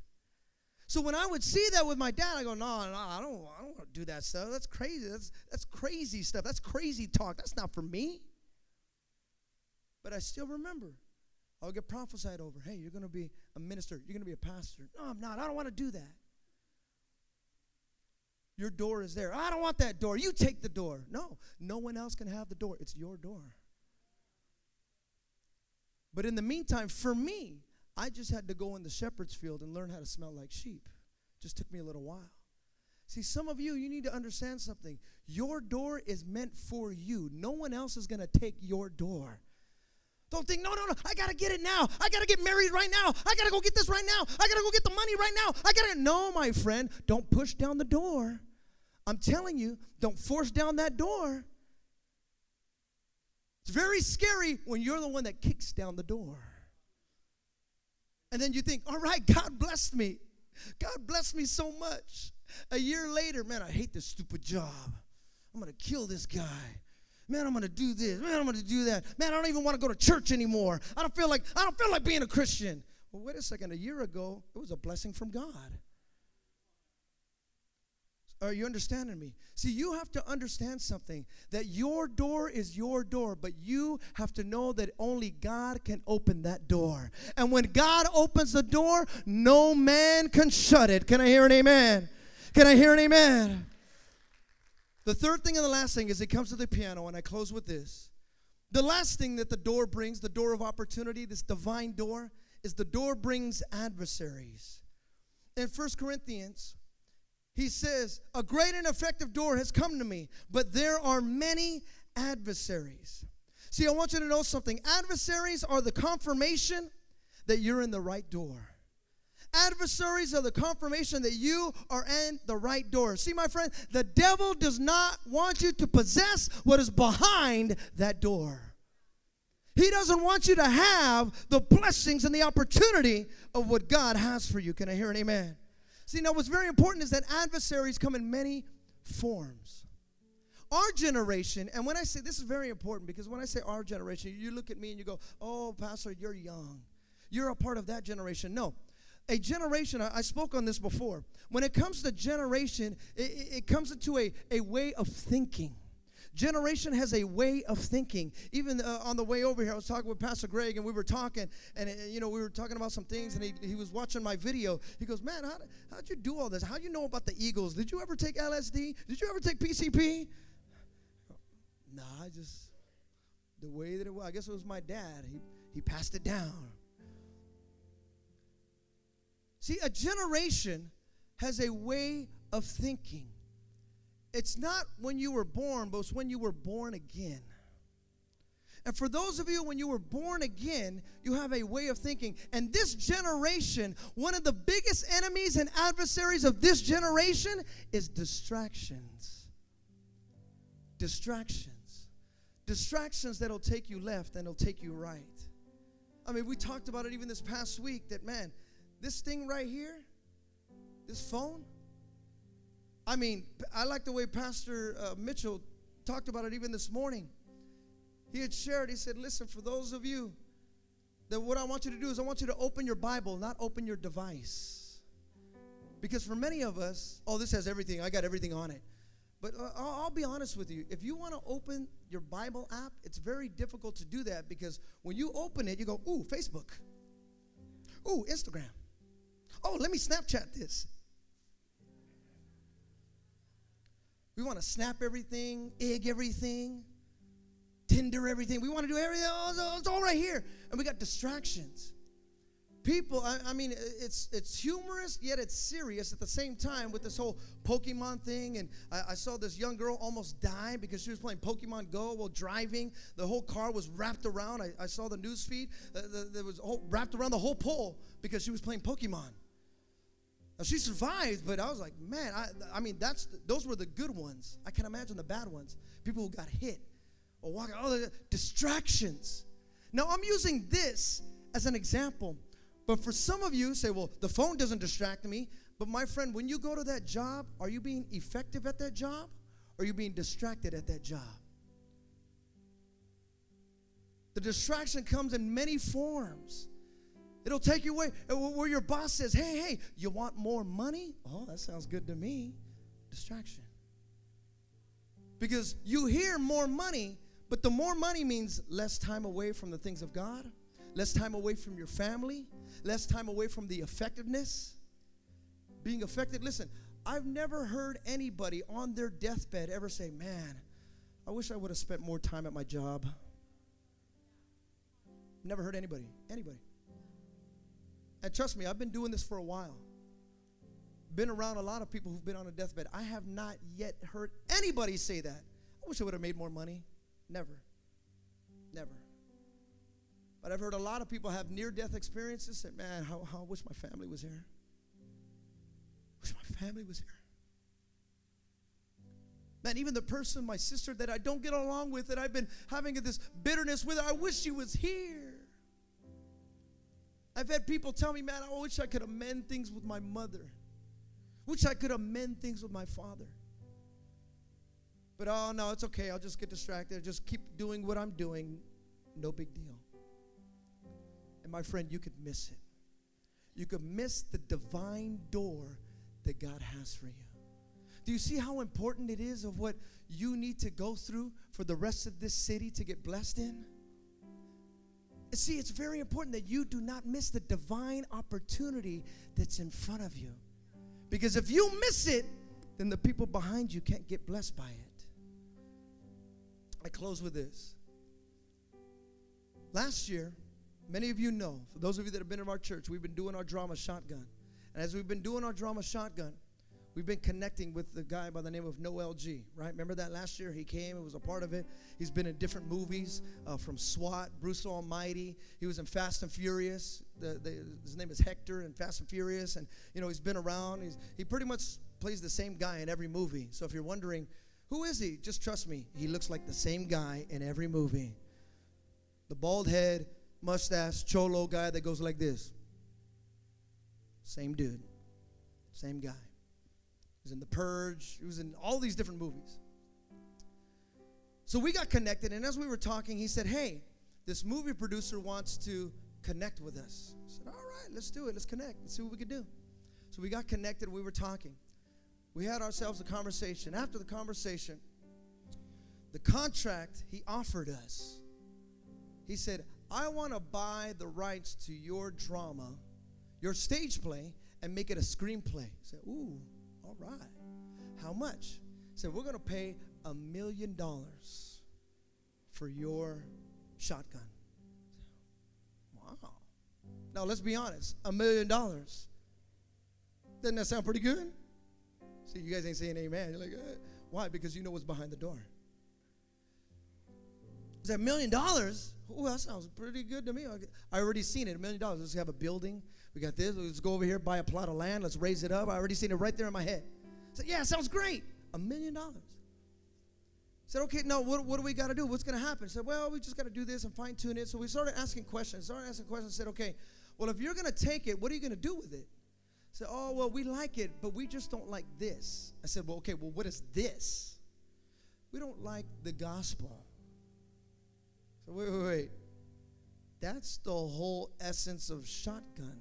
So when I would see that with my dad, I go, no, no, I don't, I don't want to do that stuff. That's crazy. That's, that's crazy stuff. That's crazy talk. That's not for me. But I still remember. I'll get prophesied over. Hey, you're going to be a minister. You're going to be a pastor. No, I'm not. I don't want to do that. Your door is there. I don't want that door. You take the door. No, no one else can have the door. It's your door. But in the meantime, for me, I just had to go in the shepherd's field and learn how to smell like sheep. Just took me a little while. See, some of you, you need to understand something. Your door is meant for you. No one else is going to take your door. Don't think, no, no, no, I got to get it now. I got to get married right now. I got to go get this right now. I got to go get the money right now. I got to. No, my friend, don't push down the door. I'm telling you, don't force down that door. It's very scary when you're the one that kicks down the door. And then you think, all right, God blessed me. God blessed me so much. A year later, man, I hate this stupid job. I'm to kill this guy. Man, I'm to do this. Man, I'm to do that. Man, I don't even want to go to church anymore. I don't feel like I don't feel like being a Christian. Well, wait a second. A year ago, it was a blessing from God. Are you understanding me? See, you have to understand something that your door is your door, but you have to know that only God can open that door. And when God opens the door, no man can shut it. Can I hear an amen? Can I hear an amen? The third thing and the last thing is it comes to the piano, and I close with this. The last thing that the door brings, the door of opportunity, this divine door, is the door brings adversaries. In First Corinthians he says, A great and effective door has come to me, but there are many adversaries. See, I want you to know something. Adversaries are the confirmation that you're in the right door. Adversaries are the confirmation that you are in the right door. See, my friend, the devil does not want you to possess what is behind that door. He doesn't want you to have the blessings and the opportunity of what God has for you. Can I hear an amen? See, now what's very important is that adversaries come in many forms. Our generation, and when I say this is very important because when I say our generation, you look at me and you go, oh, Pastor, you're young. You're a part of that generation. No. A generation, I, spoke on this before. When it comes to generation, it, it comes into a, a way of thinking. Generation has a way of thinking. Even uh, on the way over here, I was talking with Pastor Greg, and we were talking, and uh, you know, we were talking about some things, and he, he was watching my video. He goes, "Man, how how'd you do all this? How do you know about the Eagles? Did you ever take LSD? Did you ever take PCP?" Nah, I just the way that it was. I guess it was my dad. He he passed it down. See, a generation has a way of thinking. It's not when you were born, but it's when you were born again. And for those of you, when you were born again, you have a way of thinking. And this generation, one of the biggest enemies and adversaries of this generation is distractions. Distractions. Distractions that'll take you left and it'll take you right. I mean, we talked about it even this past week that, man, this thing right here, this phone, I mean, I like the way Pastor uh, Mitchell talked about it even this morning. He had shared, he said, Listen, for those of you that what I want you to do is I want you to open your Bible, not open your device. Because for many of us, oh, this has everything, I got everything on it. But uh, I'll, I'll be honest with you. If you want to open your Bible app, it's very difficult to do that because when you open it, you go, ooh, Facebook. Ooh, Instagram. Oh, let me Snapchat this. We want to snap everything, egg everything. Tinder everything. We want to do everything. Oh, it's all right here. And we got distractions. People, I, I, mean, it's it's humorous, yet it's serious at the same time with this whole Pokemon thing. And I, I saw this young girl almost die because she was playing Pokemon Go while driving. The whole car was wrapped around. I, I saw the news feed. Uh, the, there was wrapped around the whole pole because she was playing Pokemon. Now, she survived, but I was like, man, I, I mean, that's those were the good ones. I can imagine the bad ones. People who got hit or walking, all the distractions. Now, I'm using this as an example, but for some of you, say, well, the phone doesn't distract me. But my friend, when you go to that job, are you being effective at that job? Or are you being distracted at that job? The distraction comes in many forms. It'll take you away where your boss says, hey, hey, you want more money? Oh, that sounds good to me. Distraction. Because you hear more money, but the more money means less time away from the things of God, less time away from your family, less time away from the effectiveness. Being effective. Listen, I've never heard anybody on their deathbed ever say, Man, I wish I would have spent more time at my job. Never heard anybody. Anybody. And trust me, I've been doing this for a while. Been around a lot of people who've been on a deathbed. I have not yet heard anybody say that. I wish I would have made more money. Never. Never. But I've heard a lot of people have near death experiences say, man, how, how I wish my family was here. Wish my family was here. Man, even the person, my sister, that I don't get along with, that I've been having this bitterness with, I wish she was here. I've had people tell me, man, I wish I could amend things with my mother. Wish I could amend things with my father. But oh no, it's okay. I'll just get distracted. Just keep doing what I'm doing. No big deal. And my friend, you could miss it. You could miss the divine door that God has for you. Do you see how important it is of what you need to go through for the rest of this city to get blessed in? See, it's very important that you do not miss the divine opportunity that's in front of you. Because if you miss it, then the people behind you can't get blessed by it. I close with this. Last year, many of you know, for those of you that have been in our church, we've been doing our drama shotgun. And as we've been doing our drama shotgun, we've been connecting with the guy by the name of Noel G. Right? Remember that last year he came and was a part of it. He's been in different movies, uh, from SWAT, Bruce Almighty. He was in Fast and Furious. The, the, his name is Hector in Fast and Furious, and you know he's been around. He's, he pretty much plays the same guy in every movie. So if you're wondering who is he? Just trust me. He looks like the same guy in every movie. The bald head, mustache, cholo guy that goes like this. Same dude. Same guy. He was in The Purge. He was in all these different movies. So we got connected, and as we were talking, he said, Hey, this movie producer wants to connect with us. I said, All right, let's do it. Let's connect. Let's see what we can do. So we got connected, we were talking we had ourselves a conversation. After the conversation, the contract he offered us, he said, I want to buy the rights to your drama, your stage play, and make it a screenplay. I said, Ooh, all right. How much? Said, We're going to pay a million dollars for your shotgun. Wow. Now let's be honest. A million dollars. Doesn't that sound pretty good? See, you guys ain't saying amen. You're like, uh, why? Because you know what's behind the door. Is that a million dollars? Oh, that sounds pretty good to me. I already seen it. A million dollars. Let's have a building. We got this. Let's go over here, buy a plot of land. Let's raise it up. I already seen it right there in my head. I said, yeah, sounds great. A million dollars. Said, okay, no, what, what do we got to do? What's going to happen? I said, well, we just got to do this and fine tune it. So we started asking questions. Started asking questions. Said, okay, well, if you're going to take it, what are you going to do with it? I said, oh, well, we like it, but we just don't like this. I said, well, okay, well, what is this? We don't like the gospel. So wait, wait, wait. That's the whole essence of shotgun.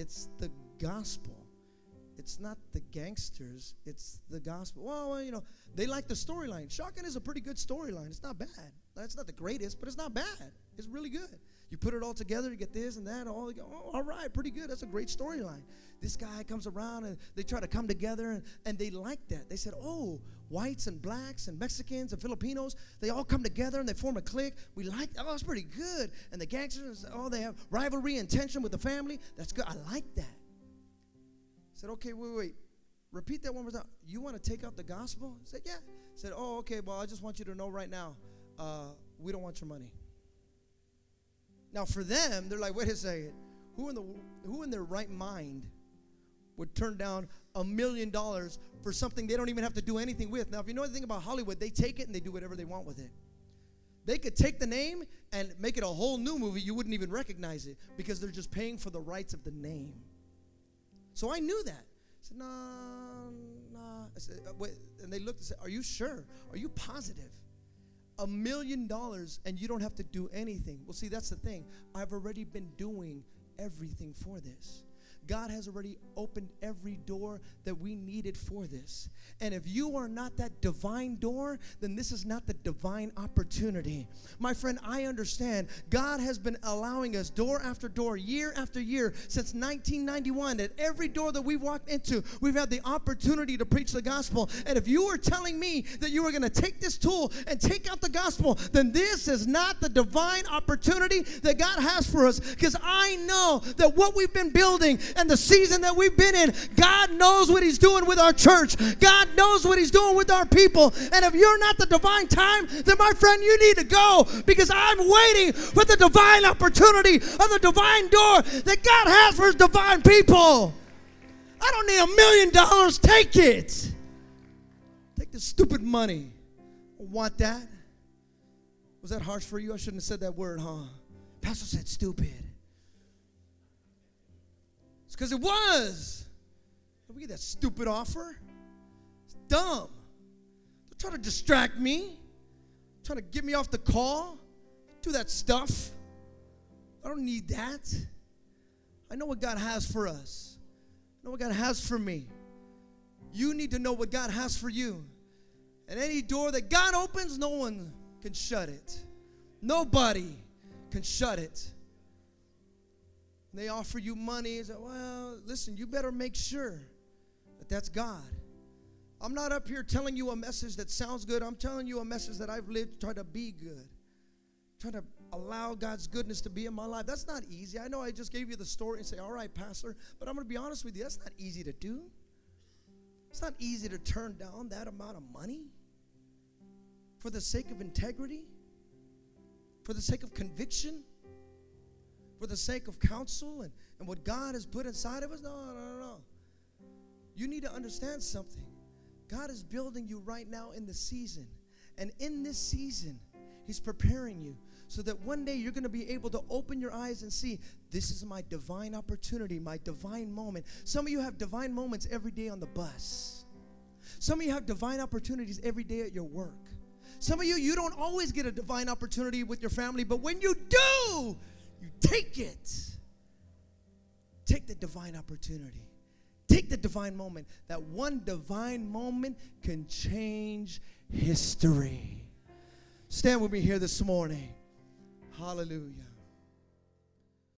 It's the gospel. It's not the gangsters, it's the gospel. Well, well you know, they like the storyline. Shotgun is a pretty good storyline. It's not bad. That's not the greatest, but it's not bad. It's really good. You put it all together, you get this and that. All, oh, all right, pretty good. That's a great storyline. This guy comes around and they try to come together and, and they like that. They said, oh, whites and blacks and Mexicans and Filipinos, they all come together and they form a clique. We like. Oh, that's pretty good. And the gangsters, oh, they have rivalry and tension with the family. That's good. I like that. Said, okay, wait, wait. Repeat that one more time. You want to take out the gospel? I said, yeah. I said, oh, okay, well, I just want you to know right now, uh, we don't want your money. Now, for them, they're like, wait a second. Who in, the, who in their right mind would turn down a million dollars for something they don't even have to do anything with? Now, if you know anything about Hollywood, they take it and they do whatever they want with it. They could take the name and make it a whole new movie. You wouldn't even recognize it because they're just paying for the rights of the name. So I knew that. I said, nah, nah. I said, uh, wait. And they looked and said, are you sure? Are you positive? A million dollars and you don't have to do anything. Well, see, that's the thing. I've already been doing everything for this. God has already opened every door that we needed for this. And if you are not that divine door, then this is not the divine opportunity. My friend, I understand God has been allowing us door after door, year after year, since 1991. At every door that we've walked into, we've had the opportunity to preach the gospel. And if you are telling me that you are going to take this tool and take out the gospel, then this is not the divine opportunity that God has for us. Because I know that what we've been building and the season that we've been in, God knows what He's doing with our church. God knows what He's doing with our people. And if you're not the divine time, then my friend, you need to go because I'm waiting for the divine opportunity of the divine door that God has for His divine people. I don't need a million dollars. Take it. Take the stupid money. Want that? Was that harsh for you? I shouldn't have said that word, huh? Pastor said stupid because it was. We get that stupid offer. It's dumb. They're trying to distract me, trying to get me off the call, do that stuff. I don't need that. I know what God has for us. I know what God has for me. You need to know what God has for you. And any door that God opens, no one can shut it. Nobody can shut it they offer you money. It's like, well, listen, you better make sure that that's God. I'm not up here telling you a message that sounds good. I'm telling you a message that I've lived, try to be good. trying to allow God's goodness to be in my life. That's not easy. I know I just gave you the story and say, all right, Pastor, but I'm going to be honest with you. That's not easy to do. It's not easy to turn down that amount of money for the sake of integrity, for the sake of conviction for the sake of counsel and, and what God has put inside of us? No, no, no, no. You need to understand something. God is building you right now in the season. And in this season, He's preparing you so that one day you're going to be able to open your eyes and see this is my divine opportunity, my divine moment. Some of you have divine moments every day on the bus. Some of you have divine opportunities every day at your work. Some of you, you don't always get a divine opportunity with your family, but when you do, you take it. Take the divine opportunity. Take the divine moment. That one divine moment can change history. Stand with me here this morning. Hallelujah.